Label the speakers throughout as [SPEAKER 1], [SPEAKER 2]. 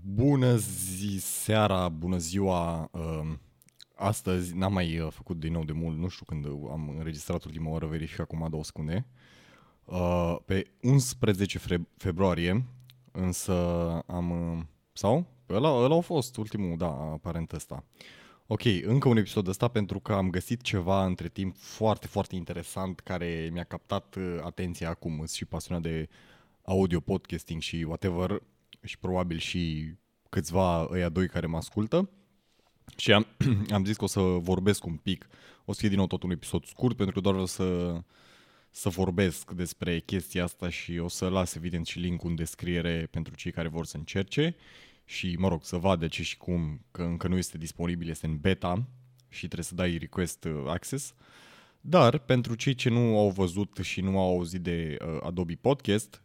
[SPEAKER 1] Bună zi, seara, bună ziua. Uh, Astăzi n-am mai uh, făcut din nou de mult, nu știu când am înregistrat ultima oară, verific acum două secunde. Uh, Pe 11 fre- februarie, însă am... uh, Sau? Pe ăla, ăla a fost ultimul, da, aparent ăsta. Ok, încă un episod ăsta pentru că am găsit ceva între timp foarte, foarte interesant care mi-a captat uh, atenția acum. Sunt și pasionat de audio podcasting și whatever și probabil și câțiva ăia doi care mă ascultă. Și am, am zis că o să vorbesc un pic. O să fie din nou tot un episod scurt pentru că doar vreau să, să vorbesc despre chestia asta și o să las evident și link în descriere pentru cei care vor să încerce și, mă rog, să vadă ce și cum, că încă nu este disponibil, este în beta și trebuie să dai request uh, access. Dar pentru cei ce nu au văzut și nu au auzit de uh, Adobe Podcast,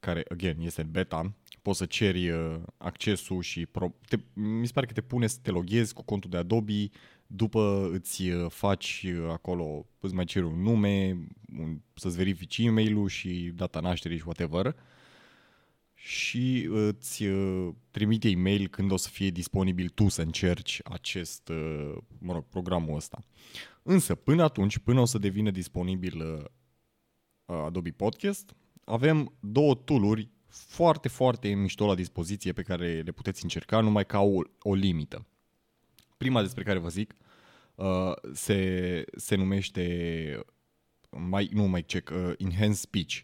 [SPEAKER 1] care, again, este în beta, poți să ceri uh, accesul și pro- te, mi se pare că te pune să te loghezi cu contul de Adobe, după îți uh, faci uh, acolo, îți mai ceri un nume, un, să-ți verifici e-mail-ul și data nașterii și whatever și îți uh, trimite e-mail când o să fie disponibil tu să încerci acest, uh, mă rog, programul ăsta. Însă, până atunci, până o să devină disponibil uh, Adobe Podcast, avem două tooluri foarte, foarte mișto la dispoziție pe care le puteți încerca, numai ca o, o limită. Prima despre care vă zic uh, se, se numește mai, nu mai check, uh, Enhanced Speech.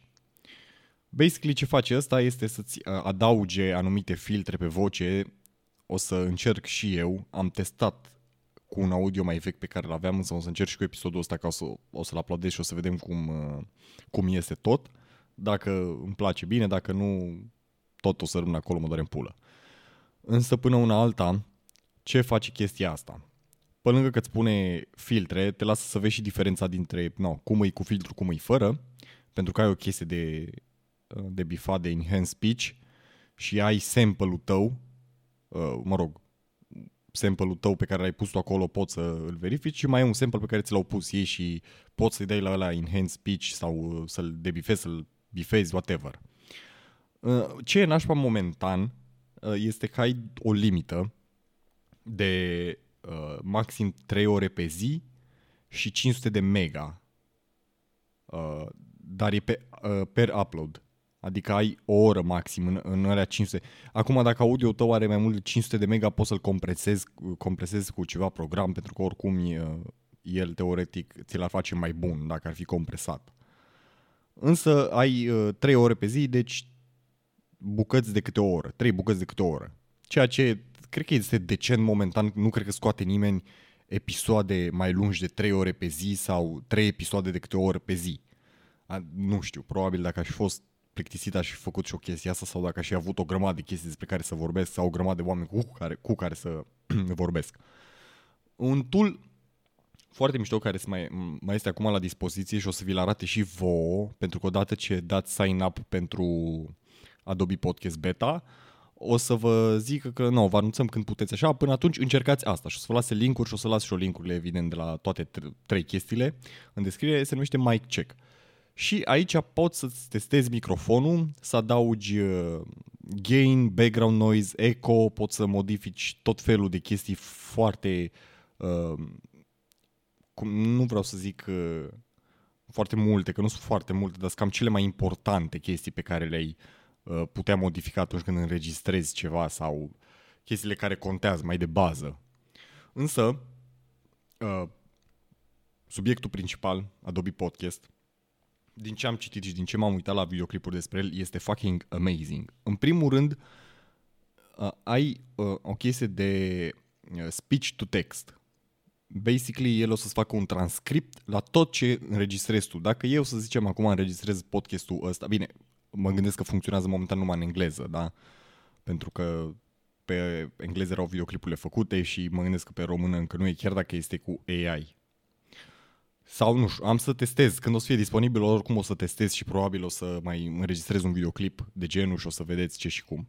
[SPEAKER 1] Basically ce face asta este să-ți uh, adauge anumite filtre pe voce. O să încerc și eu. Am testat cu un audio mai vechi pe care l-aveam, însă o să încerc și cu episodul ăsta ca o, să, o să-l uploadez și o să vedem cum, uh, cum este tot. Dacă îmi place bine, dacă nu, tot o să rămân acolo, mă doare în pulă. Însă până una alta, ce face chestia asta? Pe lângă că îți pune filtre, te lasă să vezi și diferența dintre no, cum e cu filtru, cum e fără, pentru că ai o chestie de, de bifat, de enhanced speech și ai sample-ul tău, uh, mă rog, sample-ul tău pe care l-ai pus tu acolo poți să îl verifici și mai e un sample pe care ți l-au pus ei și poți să-i dai la ăla enhanced speech sau uh, să-l debifezi, să-l bifezi, whatever. Uh, Ce e nașpa momentan uh, este că ai o limită de uh, maxim 3 ore pe zi și 500 de mega. Uh, dar e pe, uh, per upload. Adică ai o oră maxim în, în alea 500. Acum dacă audio tău are mai mult de 500 de mega poți să-l compresezi, compresezi cu ceva program pentru că oricum uh, el teoretic ți l-ar face mai bun dacă ar fi compresat. Însă ai uh, 3 ore pe zi, deci bucăți de câte o oră, 3 bucăți de câte o oră. Ceea ce cred că este decent momentan, nu cred că scoate nimeni episoade mai lungi de 3 ore pe zi sau 3 episoade de câte o oră pe zi. A, nu știu, probabil dacă aș fi fost plictisit aș fi făcut și o chestie asta sau dacă aș fi avut o grămadă de chestii despre care să vorbesc sau o grămadă de oameni cu care, cu care să vorbesc. Un tool foarte mișto care se mai, mai este acum la dispoziție și o să vi-l arate și vouă, pentru că odată ce dați sign up pentru Adobe Podcast Beta, o să vă zic că nu, vă anunțăm când puteți așa, până atunci încercați asta și o să vă lase linkuri și o să las și eu linkurile evident de la toate trei chestiile în descriere, se numește Mic Check. Și aici poți să-ți testezi microfonul, să adaugi uh, gain, background noise, echo, poți să modifici tot felul de chestii foarte, uh, cum, nu vreau să zic uh, foarte multe, că nu sunt foarte multe, dar sunt cam cele mai importante chestii pe care le-ai uh, putea modifica atunci când înregistrezi ceva sau chestiile care contează mai de bază. Însă, uh, subiectul principal, Adobe Podcast, din ce am citit și din ce m-am uitat la videoclipuri despre el, este fucking amazing. În primul rând, uh, ai uh, o chestie de uh, speech to text. Basically, el o să-ți facă un transcript la tot ce înregistrezi tu. Dacă eu, să zicem, acum înregistrez podcastul ăsta, bine, mă gândesc că funcționează momentan numai în engleză, da? Pentru că pe engleză erau videoclipurile făcute și mă gândesc că pe română încă nu e, chiar dacă este cu AI. Sau nu știu, am să testez. Când o să fie disponibil, oricum o să testez și probabil o să mai înregistrez un videoclip de genul și o să vedeți ce și cum.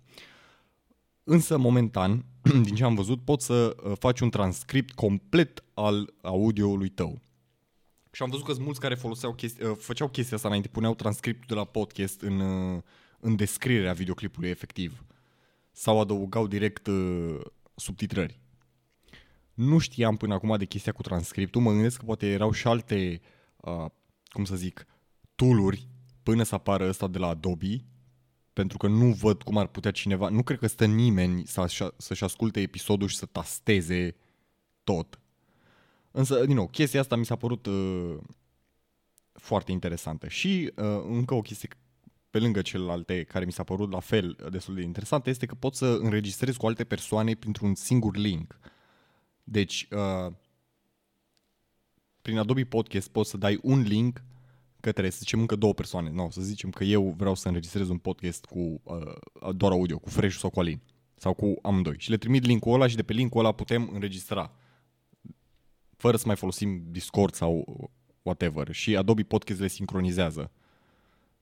[SPEAKER 1] Însă, momentan, din ce am văzut, poți să uh, faci un transcript complet al audioului tău. Și am văzut că sunt mulți care foloseau chesti- uh, făceau chestia asta înainte, puneau transcriptul de la podcast în, uh, în descrierea videoclipului efectiv. sau adăugau direct uh, subtitrări. Nu știam până acum de chestia cu transcriptul, mă gândesc că poate erau și alte, uh, cum să zic, tooluri până să apară ăsta de la Adobe, pentru că nu văd cum ar putea cineva, nu cred că stă nimeni să, să-și asculte episodul și să tasteze tot. Însă, din nou, chestia asta mi s-a părut uh, foarte interesantă. Și uh, încă o chestie pe lângă celelalte care mi s-a părut la fel destul de interesantă este că poți să înregistrezi cu alte persoane printr-un singur link. Deci, uh, prin Adobe Podcast poți să dai un link către, să zicem, încă două persoane. No, să zicem că eu vreau să înregistrez un podcast cu uh, doar audio, cu Fresh sau cu Alin. Sau cu amândoi. Și le trimit linkul ăla și de pe linkul ăla putem înregistra. Fără să mai folosim Discord sau whatever. Și Adobe Podcast le sincronizează.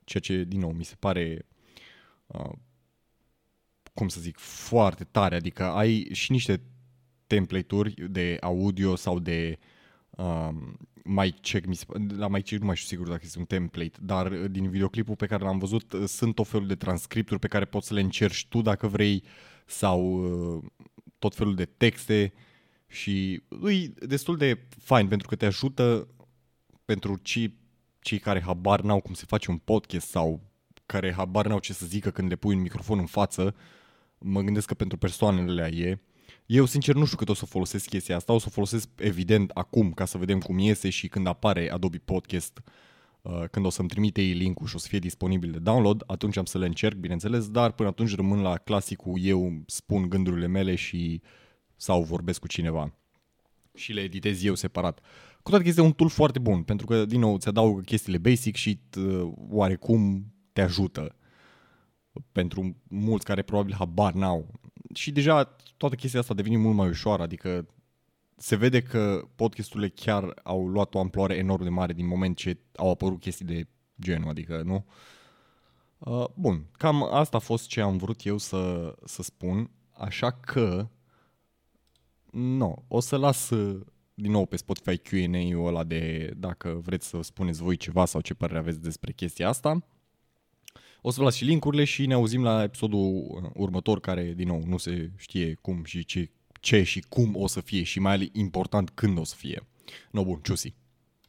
[SPEAKER 1] Ceea ce, din nou, mi se pare, uh, cum să zic, foarte tare. Adică ai și niște template-uri de audio sau de uh, mai check, mi se, la mai check nu mai știu sigur dacă este un template, dar din videoclipul pe care l-am văzut uh, sunt tot felul de transcripturi pe care poți să le încerci tu dacă vrei sau uh, tot felul de texte și e destul de fain pentru că te ajută pentru cei, cei care habar n-au cum se face un podcast sau care habar n-au ce să zică când le pui un microfon în față, mă gândesc că pentru persoanele e. Eu, sincer, nu știu cât o să folosesc chestia asta. O să o folosesc, evident, acum, ca să vedem cum iese și când apare Adobe Podcast, uh, când o să-mi trimite ei link-ul și o să fie disponibil de download, atunci am să le încerc, bineînțeles, dar până atunci rămân la clasicul eu spun gândurile mele și sau vorbesc cu cineva și le editez eu separat. Cu toate că este un tool foarte bun, pentru că, din nou, îți adaugă chestiile basic și uh, oarecum te ajută pentru mulți care probabil habar n-au. Și deja toată chestia asta a devenit mult mai ușoară, adică se vede că podcasturile chiar au luat o amploare enorm de mare din moment ce au apărut chestii de genul, adică, nu? Uh, bun, cam asta a fost ce am vrut eu să, să spun, așa că nu, o să las uh, din nou pe Spotify Q&A-ul ăla de dacă vreți să spuneți voi ceva sau ce părere aveți despre chestia asta. O să vă las și linkurile și ne auzim la episodul uh, următor care, din nou, nu se știe cum și ce, ce și cum o să fie și mai important când o să fie. No, bun, ciusi.